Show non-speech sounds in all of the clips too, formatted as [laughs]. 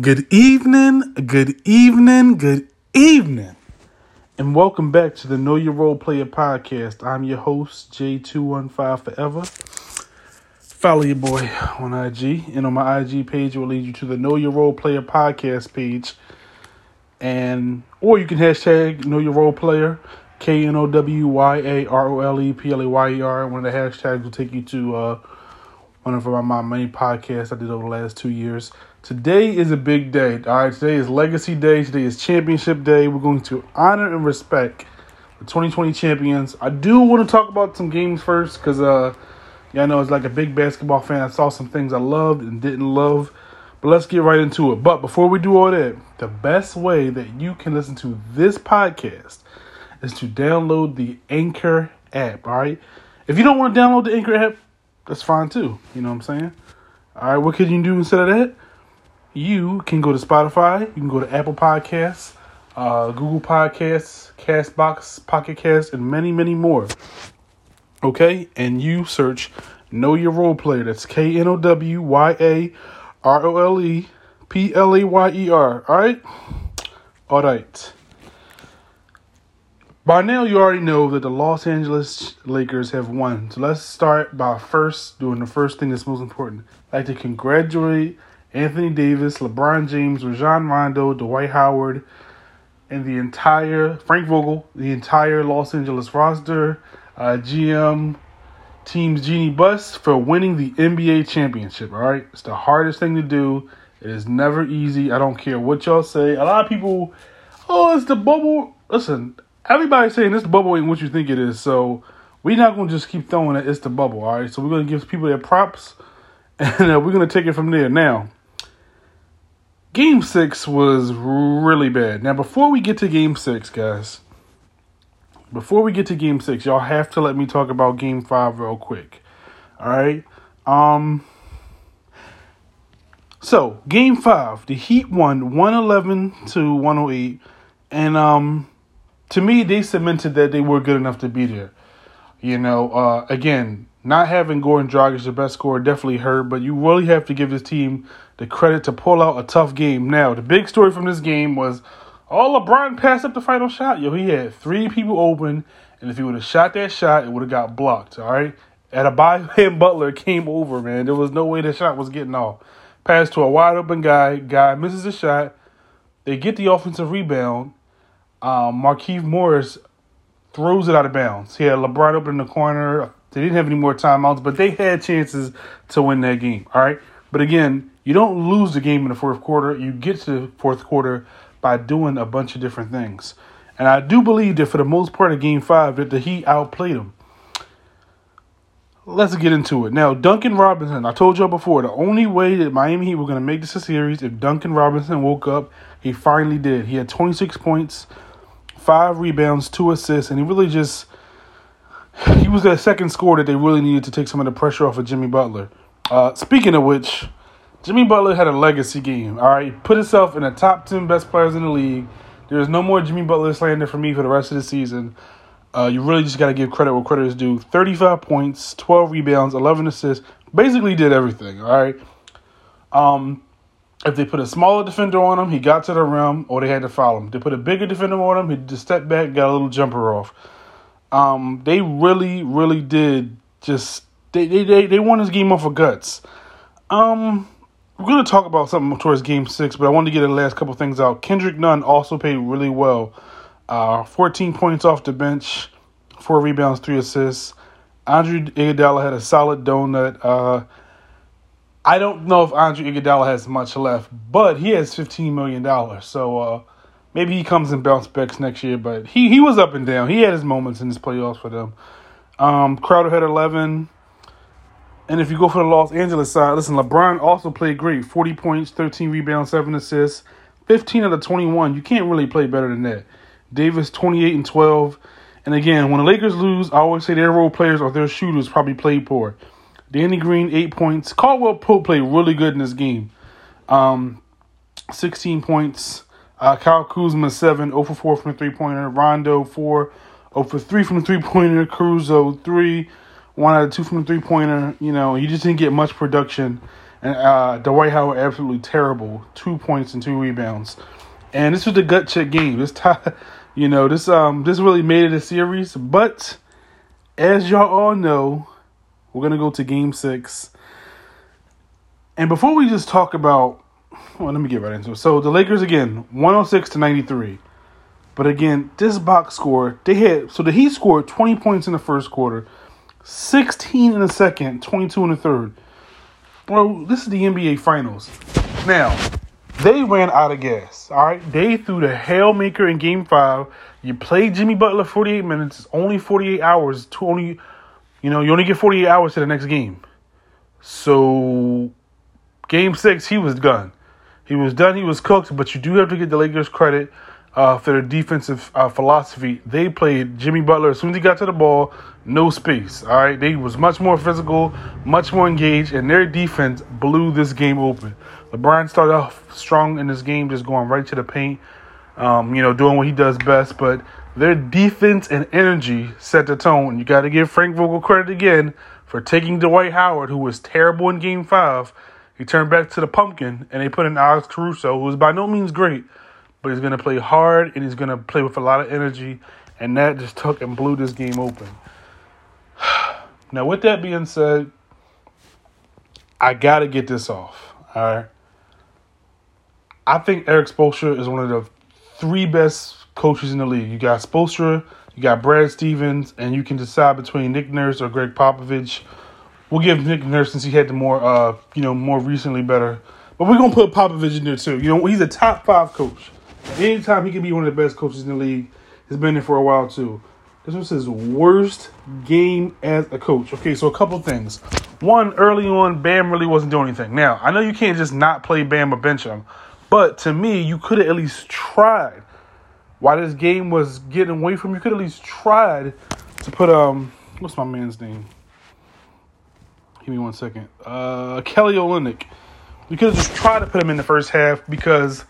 Good evening, good evening, good evening, and welcome back to the Know Your Role Player podcast. I'm your host, J215 Forever. Follow your boy on IG, and on my IG page, it will lead you to the Know Your Role Player podcast page. And or you can hashtag Know Your Role Player, K N O W Y A R O L E P L A Y E R. One of the hashtags will take you to uh, one of my, my many podcasts I did over the last two years. Today is a big day. All right, today is Legacy Day. Today is Championship Day. We're going to honor and respect the 2020 champions. I do want to talk about some games first because, uh, I know it's like a big basketball fan. I saw some things I loved and didn't love. But let's get right into it. But before we do all that, the best way that you can listen to this podcast is to download the Anchor app. All right. If you don't want to download the Anchor app, that's fine too. You know what I'm saying? All right. What can you do instead of that? You can go to Spotify, you can go to Apple Podcasts, uh, Google Podcasts, Castbox, Pocket Cast, and many, many more. Okay, and you search Know Your Role Player. That's K N O W Y A R O L E P L A Y E R. All right, all right. By now, you already know that the Los Angeles Lakers have won. So let's start by first doing the first thing that's most important. I'd like to congratulate Anthony Davis, LeBron James, Rajon Rondo, Dwight Howard, and the entire Frank Vogel, the entire Los Angeles roster, uh, GM, Teams Jeanie Buss for winning the NBA championship. All right, it's the hardest thing to do. It is never easy. I don't care what y'all say. A lot of people, oh, it's the bubble. Listen, everybody's saying this bubble ain't what you think it is. So we're not gonna just keep throwing it. It's the bubble. All right. So we're gonna give people their props, [laughs] and uh, we're gonna take it from there. Now, Game six was really bad. Now, before we get to game six, guys, before we get to game six, y'all have to let me talk about game five real quick. All right. Um, so, game five, the Heat won 111 to 108. And um, to me, they cemented that they were good enough to be there. You know, uh, again, not having Goran Dragic, the best scorer, definitely hurt, but you really have to give this team the credit to pull out a tough game. Now, the big story from this game was all LeBron passed up the final shot. Yo, he had three people open, and if he would have shot that shot, it would have got blocked. All right. Adebayo [laughs] Butler came over, man. There was no way the shot was getting off. Pass to a wide open guy. Guy misses the shot. They get the offensive rebound. Um, Markieff Morris throws it out of bounds. He had LeBron open in the corner. They didn't have any more timeouts, but they had chances to win that game. All right. But again, you don't lose the game in the fourth quarter. You get to the fourth quarter by doing a bunch of different things. And I do believe that for the most part of game five, that the Heat outplayed them. Let's get into it. Now, Duncan Robinson, I told y'all before, the only way that Miami Heat were going to make this a series if Duncan Robinson woke up, he finally did. He had 26 points, five rebounds, two assists, and he really just he was that second score that they really needed to take some of the pressure off of Jimmy Butler. Uh, speaking of which, Jimmy Butler had a legacy game. All right, put himself in the top ten best players in the league. There's no more Jimmy Butler slander for me for the rest of the season. Uh, you really just got to give credit where credit is due. 35 points, 12 rebounds, 11 assists. Basically did everything. All right. Um, if they put a smaller defender on him, he got to the rim, or they had to foul him. They put a bigger defender on him, he just stepped back, got a little jumper off. Um, they really, really did just they they they, they won this game off of guts. Um, we're gonna talk about something towards Game Six, but I wanted to get the last couple things out. Kendrick Nunn also played really well. Uh, 14 points off the bench, four rebounds, three assists. Andre Iguodala had a solid donut. Uh, I don't know if Andre Iguodala has much left, but he has 15 million dollars, so uh, maybe he comes and bounce backs next year. But he he was up and down. He had his moments in his playoffs for them. Um, Crowder had 11. And if you go for the Los Angeles side, listen, LeBron also played great 40 points, 13 rebounds, 7 assists, 15 out of 21. You can't really play better than that. Davis, 28 and 12. And again, when the Lakers lose, I always say their role players or their shooters probably played poor. Danny Green, 8 points. Caldwell Pope played really good in this game. Um, 16 points. Uh, Kyle Kuzma, 7, 0 for 4 from the three pointer. Rondo, 4, 0 for 3 from the three pointer. Caruso, 3 one out of two from the three pointer. You know, you just didn't get much production. and uh, Dwight Howard absolutely terrible, two points and two rebounds. And this was the gut check game. This time, [laughs] you know, this um this really made it a series. But as y'all all know, we're gonna go to Game Six. And before we just talk about, [laughs] well, let me get right into it. So the Lakers again, one hundred six to ninety three. But again, this box score, they had so the Heat scored 20 points in the first quarter, 16 in the second, 22 in the third. Bro, this is the NBA Finals. Now, they ran out of gas. All right, they threw the Hailmaker in Game Five. You played Jimmy Butler 48 minutes. Only 48 hours. To only, you know, you only get 48 hours to the next game. So, Game Six, he was done. He was done. He was cooked. But you do have to get the Lakers credit uh, for their defensive uh, philosophy. They played Jimmy Butler as soon as he got to the ball, no space. All right, they was much more physical, much more engaged, and their defense blew this game open. LeBron started off strong in this game, just going right to the paint, um, you know, doing what he does best. But their defense and energy set the tone. You got to give Frank Vogel credit again for taking Dwight Howard, who was terrible in Game Five. He turned back to the pumpkin, and they put in Alex Caruso, who was by no means great but he's going to play hard and he's going to play with a lot of energy. And that just took and blew this game open. [sighs] now, with that being said, I got to get this off. All right. I think Erik Spoelstra is one of the three best coaches in the league. You got Spoelstra, you got Brad Stevens, and you can decide between Nick Nurse or Gregg Popovich. We'll give Nick Nurse since he had the more, uh, you know, more recently better. But we're gonna put Popovich in there too. You know, he's a top five coach. Anytime he can be one of the best coaches in the league, he's been there for a while too. This was his worst game as a coach. Okay, so a couple things. One, early on, Bam really wasn't doing anything. Now, I know you can't just not play Bam or bench him, but to me, you could have at least tried. While this game was getting away from you, could at least tried to put um, what's my man's name? Give me one second. Uh, Kelly Olynyk. We could just tried to put him in the first half because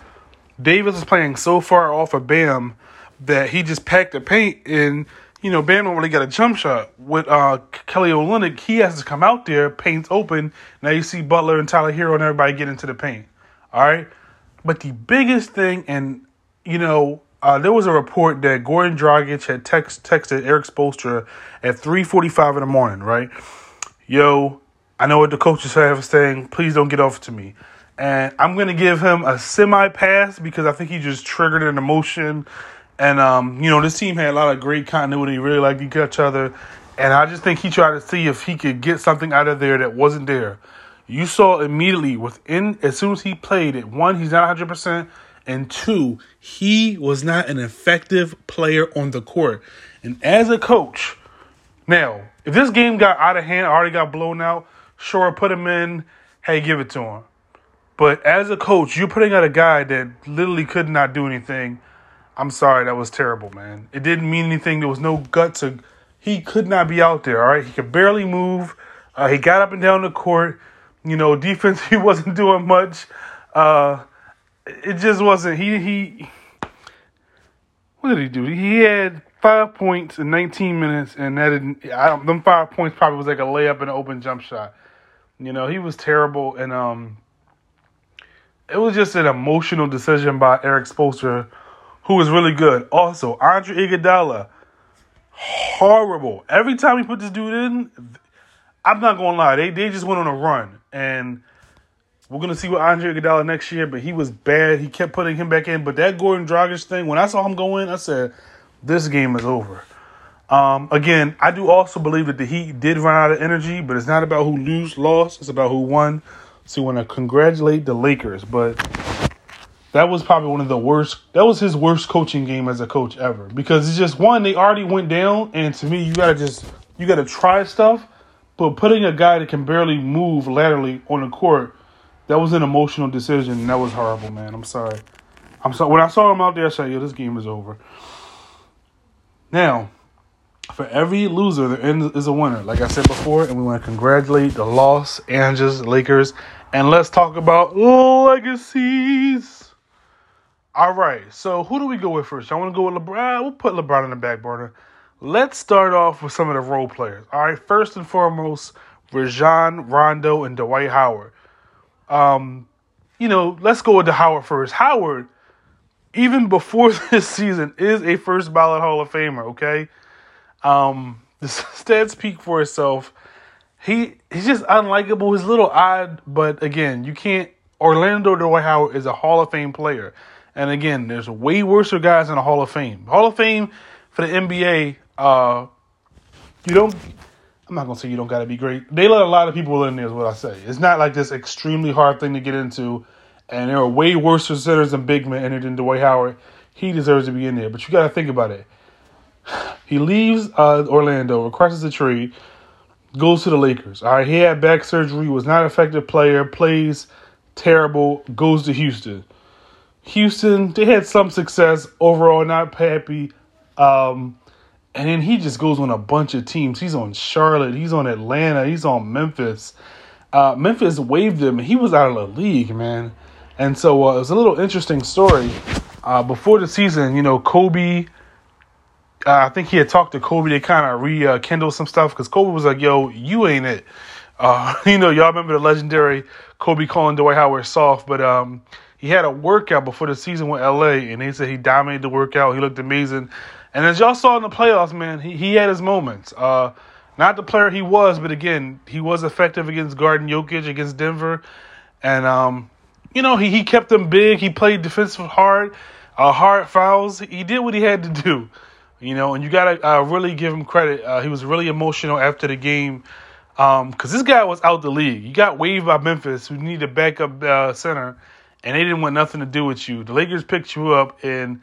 Davis was playing so far off of Bam that he just packed the paint and you know, Bam don't get a jump shot. With uh, Kelly Olynyk, he has to come out there, paint's open. Now you see Butler and Tyler Herro and everybody get into the paint. All right. But the biggest thing, and you know, uh, there was a report that Goran Dragic had text, texted Erik Spoelstra at 3:45 in the morning. Right, yo, I know what the coaches have saying. Please don't get off to me and I'm going to give him a semi pass because I think he just triggered an emotion. And, um, you know, this team had a lot of great continuity, really liked each other. And I just think he tried to see if he could get something out of there that wasn't there. You saw immediately within, as soon as he played it, one, he's not 100%, and two, he was not an effective player on the court. And as a coach, now, if this game got out of hand, already got blown out, sure, put him in, hey, give it to him. But as a coach, you're putting out a guy that literally could not do anything. I'm sorry, that was terrible, man. It didn't mean anything. There was no guts. To, he could not be out there. All right, he could barely move. Uh, he got up and down the court. You know, [laughs] defense he wasn't doing much. Uh, it just wasn't. He he. What did he do? He had five points in 19 minutes, and that didn't. I them five points probably was like a layup and an open jump shot. You know, he was terrible, and um, it was just an emotional decision by Erik Spoelstra, who was really good. Also, Andre Iguodala, horrible. Every time he put this dude in, I'm not gonna lie, they they just went on a run, and we're gonna see what Andre Iguodala next year. But he was bad. He kept putting him back in. But that Goran Dragic thing, when I saw him go in, I said, "This game is over." Um, again, I do also believe that the Heat did run out of energy, but it's not about who lose, lost. It's about who won. So want to congratulate the Lakers, but that was probably one of the worst. That was his worst coaching game as a coach ever because it's just one they already went down, and to me, you gotta just you gotta try stuff. But putting a guy that can barely move laterally on the court, that was an emotional decision, and that was horrible, man. I'm sorry. I'm sorry. When I saw him out there, I said, "Yo, this game is over." Now, for every loser, there is a winner. Like I said before, and we want to congratulate the Los Angeles Lakers and let's talk about legacies. All right, so who do we go with first? I want to go with LeBron. We'll put LeBron in the back burner. Let's start off with some of the role players. All right, first and foremost, Rajon Rondo and Dwight Howard. Um, you know, let's go with the Howard first. Howard, even before [laughs] this season, is a first ballot Hall of Famer. Okay, um, [laughs] the stats speak for itself. He he's just unlikable. He's a little odd, but again, you can't. Orlando Dwight Howard is a Hall of Fame player, and again, there's way worse guys in the Hall of Fame. Hall of Fame for the NBA. Uh, you don't. I'm not gonna say you don't gotta be great. They let a lot of people in there. Is what I say. It's not like this extremely hard thing to get into, and there are way worse centers and big men in it than Dwight Howard. He deserves to be in there, but you gotta think about it. He leaves uh, Orlando, requests the trade, goes to the Lakers. All right, he had back surgery, was not an effective player, plays terrible, goes to Houston. Houston, they had some success overall, not happy. Um, and then he just goes on a bunch of teams. He's on Charlotte, he's on Atlanta, he's on Memphis. Uh, Memphis waived him. He was out of the league, man. And so uh, it was a little interesting story. Uh, before the season, you know, Kobe uh, I think he had talked to Kobe. to kind of rekindled some stuff because Kobe was like, "Yo, you ain't it." Uh, [laughs] you know, y'all remember the legendary Kobe calling Dwight Howard soft, but um, he had a workout before the season with LA, and they said he dominated the workout. He looked amazing, and as y'all saw in the playoffs, man, he he had his moments. Uh, not the player he was, but again, he was effective against Garden Jokic against Denver, and um, you know, he he kept them big. He played defensive hard, uh, hard fouls. He did what he had to do. You know, and you gotta uh, really give him credit. Uh, he was really emotional after the game because um, this guy was out the league. You got waived by Memphis, who needed a backup uh, center, and they didn't want nothing to do with you. The Lakers picked you up, and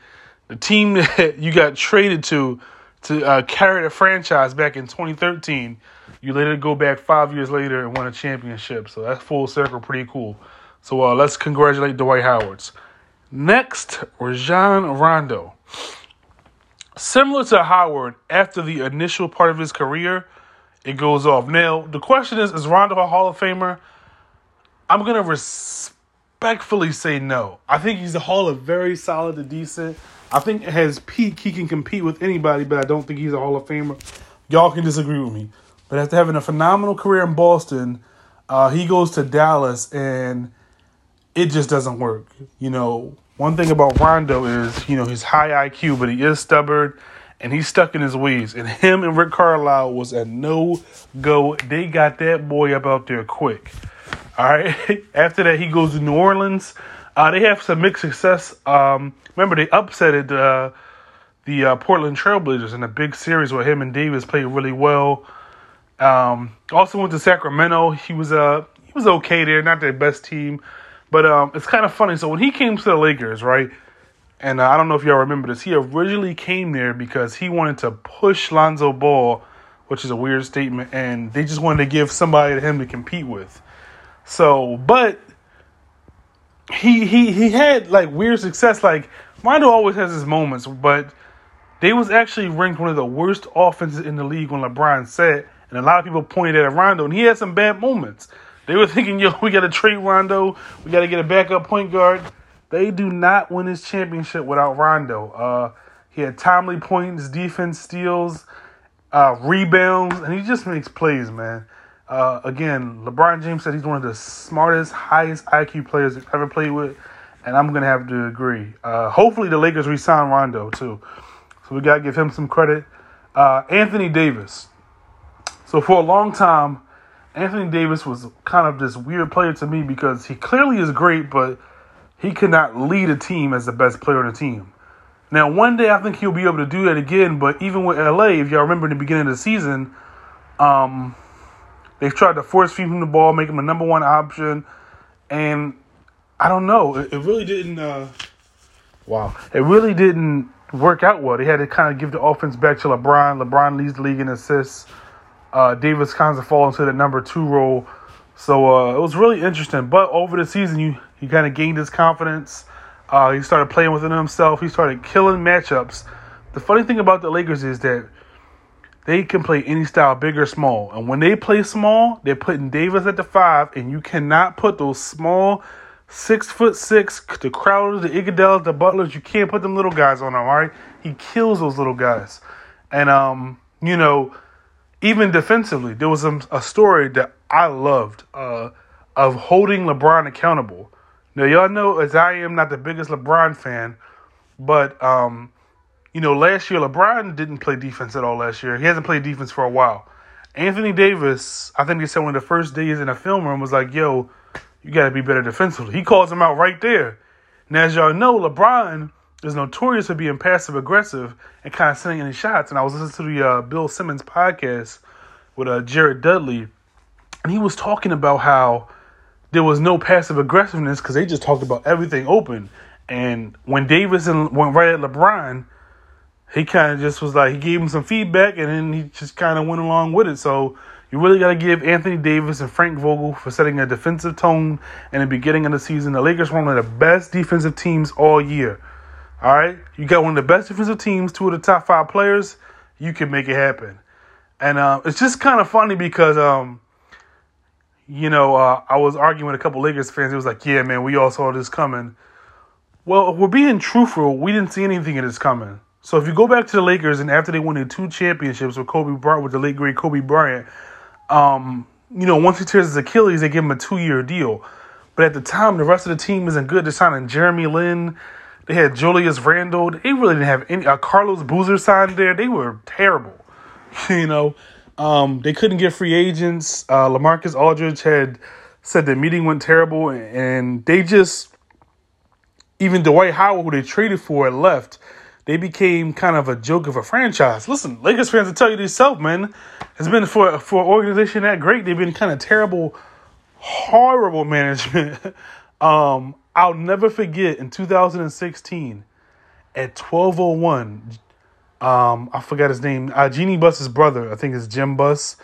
the team [laughs] that you got traded to to uh, carry the franchise back in 2013, you later go back five years later and won a championship. So that's full circle, pretty cool. So uh, let's congratulate Dwight Howards. Next, Rajon Rondo. Similar to Howard, after the initial part of his career, it goes off. Now, the question is is Rondo a Hall of Famer? I'm going to respectfully say no. I think he's a Hall of very solid to decent. I think at his peak, he can compete with anybody, but I don't think he's a Hall of Famer. Y'all can disagree with me. But after having a phenomenal career in Boston, uh, he goes to Dallas and it just doesn't work. You know, one thing about Rondo is, you know, he's high IQ, but he is stubborn and he's stuck in his ways. And him and Rick Carlisle was a no go. They got that boy up out there quick. All right. [laughs] After that, he goes to New Orleans. Uh, they have some mixed success. Um, remember, they upsetted uh, the uh, Portland Trailblazers in a big series where him and Davis played really well. Um, also went to Sacramento. He was uh, he was okay there, not their best team. But um, it's kind of funny. So when he came to the Lakers, right? And uh, I don't know if y'all remember this. He originally came there because he wanted to push Lonzo Ball, which is a weird statement, and they just wanted to give somebody to him to compete with. So, but he he he had like weird success. Like Rondo always has his moments, but they was actually ranked one of the worst offenses in the league when LeBron said, and a lot of people pointed at Rondo, and he had some bad moments. They were thinking, yo, we got to trade Rondo. We got to get a backup point guard. They do not win this championship without Rondo. Uh, he had timely points, defense, steals, uh, rebounds, and he just makes plays, man. Uh, again, LeBron James said he's one of the smartest, highest IQ players ever played with, and I'm gonna have to agree. Uh, hopefully, the Lakers resign Rondo too, so we gotta give him some credit. Uh, Anthony Davis. So for a long time, Anthony Davis was kind of this weird player to me because he clearly is great, but he could not lead a team as the best player on the team. Now, one day I think he'll be able to do that again, but even with LA, if y'all remember in the beginning of the season, um, they've tried to force feed him the ball, make him a number one option, and I don't know. It, it really didn't. Uh, wow, it really didn't work out well. They had to kind of give the offense back to LeBron. LeBron leads the league in assists. Uh, Davis kind of fall into the number two role. So uh, it was really interesting. But over the season, you he kind of gained his confidence. Uh, he started playing within himself. He started killing matchups. The funny thing about the Lakers is that they can play any style, big or small. And when they play small, they're putting Davis at the five, and you cannot put those small six foot six, the Crowders, the Iguodalas, the Butlers. You can't put them little guys on them. All right, he kills those little guys, and um, you know even defensively, there was a, a story that I loved. Uh, of holding LeBron accountable. Now, y'all know as I am not the biggest LeBron fan, but um, you know, last year LeBron didn't play defense at all. Last year, he hasn't played defense for a while. Anthony Davis, I think he said one of the first days in the film room was like, "Yo, you got to be better defensively." He calls him out right there. Now, as y'all know, LeBron is notorious for being passive aggressive and kind of sending any shots. And I was listening to the uh, Bill Simmons podcast with uh, Jared Dudley, and he was talking about how there was no passive aggressiveness because they just talked about everything open. And when Davis went right at LeBron, he kind of just was like he gave him some feedback, and then he just kind of went along with it. So you really got to give Anthony Davis and Frank Vogel for setting a defensive tone in the beginning of the season. The Lakers were one of the best defensive teams all year. All right, you got one of the best defensive teams, two of the top five players. You can make it happen, and uh, it's just kind of funny because um, you know, uh, I was arguing with a couple Lakers fans. It was like, yeah, man, we all saw this coming. Well, we're being truthful, we didn't see anything of this coming. So if you go back to the Lakers and after they won the two championships with Kobe Bryant, with the late great Kobe Bryant, um, you know, once he tears his Achilles, they give him a two year deal. But at the time, the rest of the team isn't good. They're signing Jeremy Lin. They had Julius Randle. They really didn't have any. Uh, Carlos Boozer signed there. They were terrible. [laughs] you know, um, they couldn't get free agents. Uh, Lamarcus Aldridge had said the meeting went terrible, and they just even Dwight Howard, who they traded for, left they became kind of a joke of a franchise. Listen, Lakers fans will tell you themselves, man. It's been for for an organization that great. They've been kind of terrible, horrible management. [laughs] um, I'll never forget in 2016 at 1201. Um, I forgot his name. Uh, Jeanie Buss's brother, I think it's Jim Buss.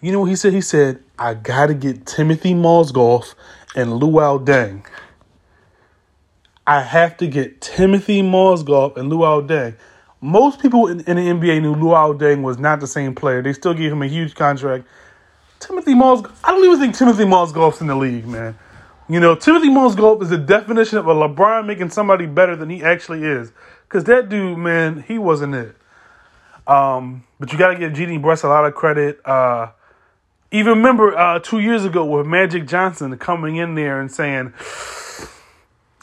You know what he said? He said, "I got to get Timothy Mozgov and Luol Deng." I have to get Timothy Mozgov and Luol Deng. Most people in, in, the NBA knew Luol Deng was not the same player. They still gave him a huge contract. Timothy Mozgov, I don't even think Timothy Mozgov's in the league, man. You know, Timothy Mozgov is the definition of a LeBron making somebody better than he actually is. Because that dude, man, he wasn't it. Um, but you got to give Jeanie Buss a lot of credit. Uh, even remember uh, two years ago with Magic Johnson coming in there and saying,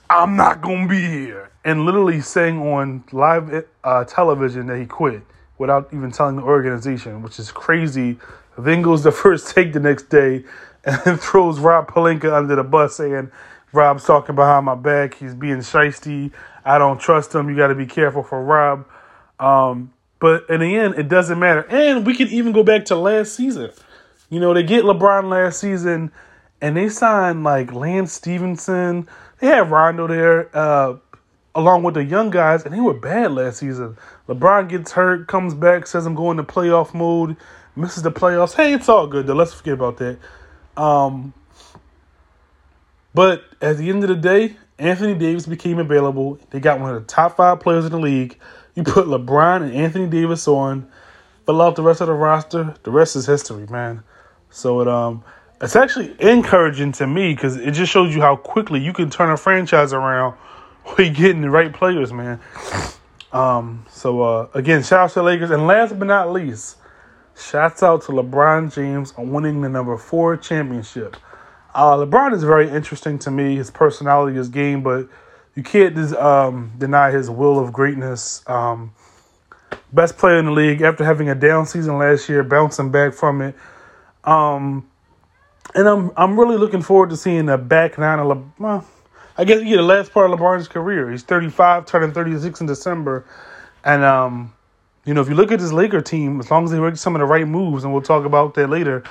I'm not gonna be here, and literally saying on live uh, television that he quit without even telling the organization, which is crazy. Then goes the [laughs] first take the next day, [laughs] and throws Rob Pelinka under the bus, saying Rob's talking behind my back. He's being shisty. I don't trust him. You got to be careful for Rob. Um, but in the end, it doesn't matter. And we can even go back to last season. You know, they get LeBron last season, and they signed like Lance Stephenson. They had Rondo there, uh, along with the young guys, and they were bad last season. LeBron gets hurt, comes back, says I'm going to playoff mode, misses the playoffs. Hey, it's all good though. Let's forget about that. Um, but at the end of the day, Anthony Davis became available. They got one of the top five players in the league. You put LeBron and Anthony Davis on, fill out the rest of the roster. The rest is history, man. So it um it's actually encouraging to me because it just shows you how quickly you can turn a franchise around [laughs] when you're getting the right players, man. Um, so uh, again, shout out to the Lakers, and last but not least, shouts out to LeBron James on winning the number four championship. Uh, LeBron is very interesting to me. His personality, his game, but you can't um, deny his will of greatness. Um, best player in the league after having a down season last year, bouncing back from it. Um, and I'm I'm really looking forward to seeing the back nine of LeBron. I guess yeah, the last part of LeBron's career. He's 35, turning 36 in December, and um, you know if you look at this Laker team, as long as they make some of the right moves, and we'll talk about that later,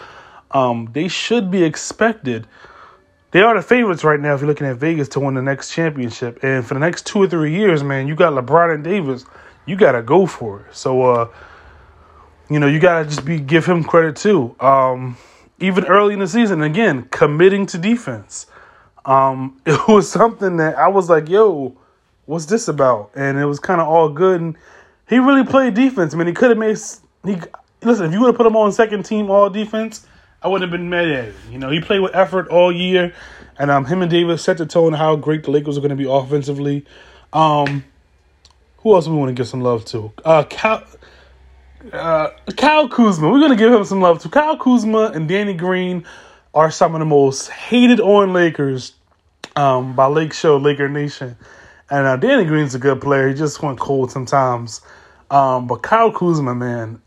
um, they should be expected. They are the favorites right now if you're looking at Vegas to win the next championship. And for the next two or three years, man, you got LeBron and Davis. You gotta go for it. So uh, you know, you gotta just be give him credit too. Um, even early in the season, again, committing to defense. Um, [laughs] it was something that I was like, yo, what's this about? And it was kind of all good. And he really played defense. I mean, he could have made. He listen. If you would have put him on second team all defense, I wouldn't have been mad at him. You know, he played with effort all year, and um, him and Davis set the tone how great the Lakers are going to be offensively. Um, who else we want to give some love to? Uh, Cal, uh, Kyle Kuzma. We're gonna give him some love to Kyle Kuzma and Danny Green. are some of the most hated on Lakers um, by Lake Show, Laker Nation. And uh, Danny Green's a good player. He just went cold sometimes. Um, but Kyle Kuzma, man,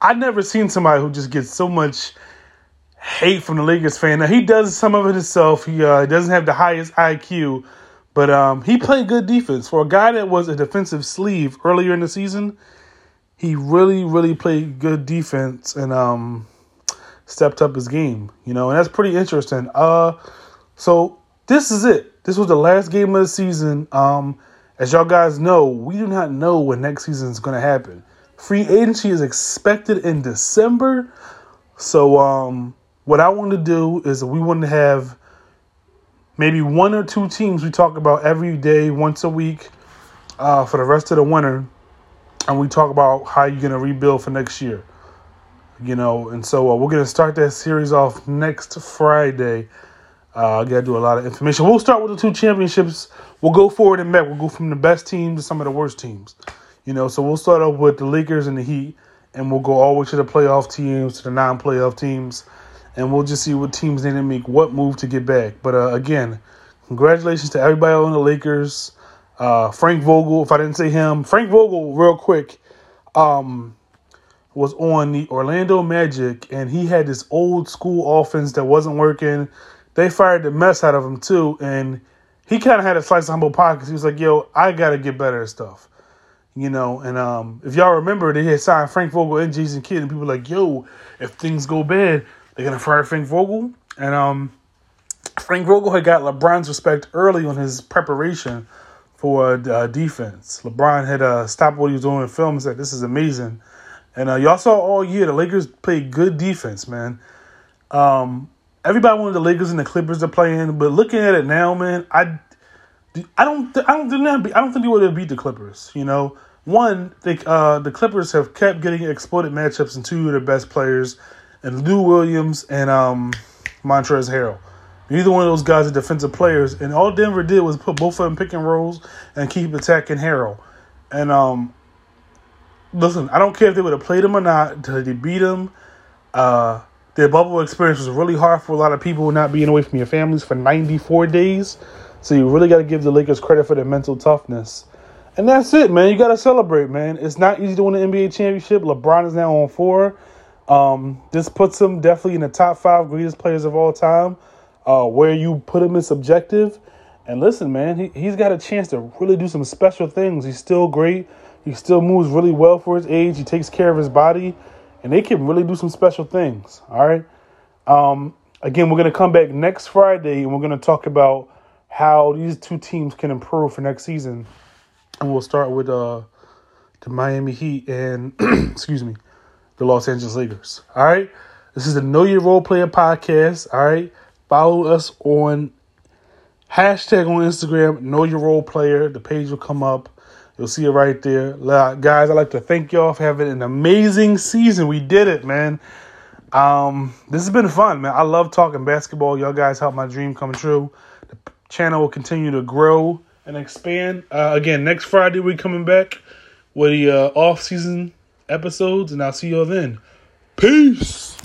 I've never seen somebody who just gets so much hate from the Lakers fan. Now he does some of it himself. He uh, doesn't have the highest IQ, but um, he played good defense for a guy that was a defensive sleeve earlier in the season. He really, really played good defense and um, stepped up his game. You know, and that's pretty interesting. Uh, so this is it. This was the last game of the season. Um, as y'all guys know, we do not know when next season is going to happen. Free agency is expected in December. So, um, what I want to do is we want to have maybe one or two teams we talk about every day, once a week, uh, for the rest of the winter, and we talk about how you're gonna rebuild for next year. You know, and so uh, we're gonna start that series off next Friday. Uh, I gotta do a lot of information. We'll start with the two championships. We'll go forward and back. We'll go from the best teams to some of the worst teams. You know, so we'll start off with the Lakers and the Heat, and we'll go all the way to the playoff teams, to the non-playoff teams and we'll just see what teams to make what move to get back. But uh, again, congratulations to everybody on the Lakers. Uh, Frank Vogel, if I didn't say him, Frank Vogel, real quick, um, was on the Orlando Magic, and he had this old school offense that wasn't working. They fired the mess out of him too, and he kind of had a slice of humble pockets. He was like, "Yo, I got to get better at stuff." You know, and um, if y'all remember, they had signed Frank Vogel and Jason Kidd, and people were like, "Yo, if things go bad, they're gonna fire Frank Vogel, and um, Frank Vogel had got LeBron's respect early on his preparation for uh, defense. LeBron had uh, stopped what he was doing in film and said, "This is amazing." And uh, y'all saw all year the Lakers played good defense, man. Um, everybody wanted the Lakers and the Clippers to play in, but looking at it now, man, I, I don't, I don't think I don't think they would have beat the Clippers. You know, one, they, uh, the Clippers have kept getting exploited matchups and two of their best players and Lou Williams and um, Montrezl Harrell. Neither one of those guys are defensive players, and all Denver did was put both of them pick and rolls and keep attacking Harrell. And um, listen, I don't care if they would have played him or not until they beat him. Uh, their bubble experience was really hard for a lot of people not being away from your families for 94 days. So you really got to give the Lakers credit for their mental toughness. And that's it, man. You got to celebrate, man. It's not easy to win an NBA championship. LeBron is now on four. Um, this puts him definitely in the top five greatest players of all time. Uh, where you put him is subjective. And listen, man, he, he's got a chance to really do some special things. He's still great. He still moves really well for his age. He takes care of his body. And they can really do some special things. All right. Um, again, we're going to come back next Friday and we're going to talk about how these two teams can improve for next season. And we'll start with uh, the Miami Heat and, [clears throat] excuse me, the Los Angeles Lakers. All right. This is the Know Your Role Player podcast. All right. Follow us on hashtag on Instagram, Know Your Role Player. The page will come up. You'll see it right there. Guys, I'd like to thank y'all for having an amazing season. We did it, man. Um, this has been fun, man. I love talking basketball. Y'all guys helped my dream come true. The channel will continue to grow and expand. Uh, again, next Friday we're coming back with the uh, off season episodes, and I'll see you all then. Peace.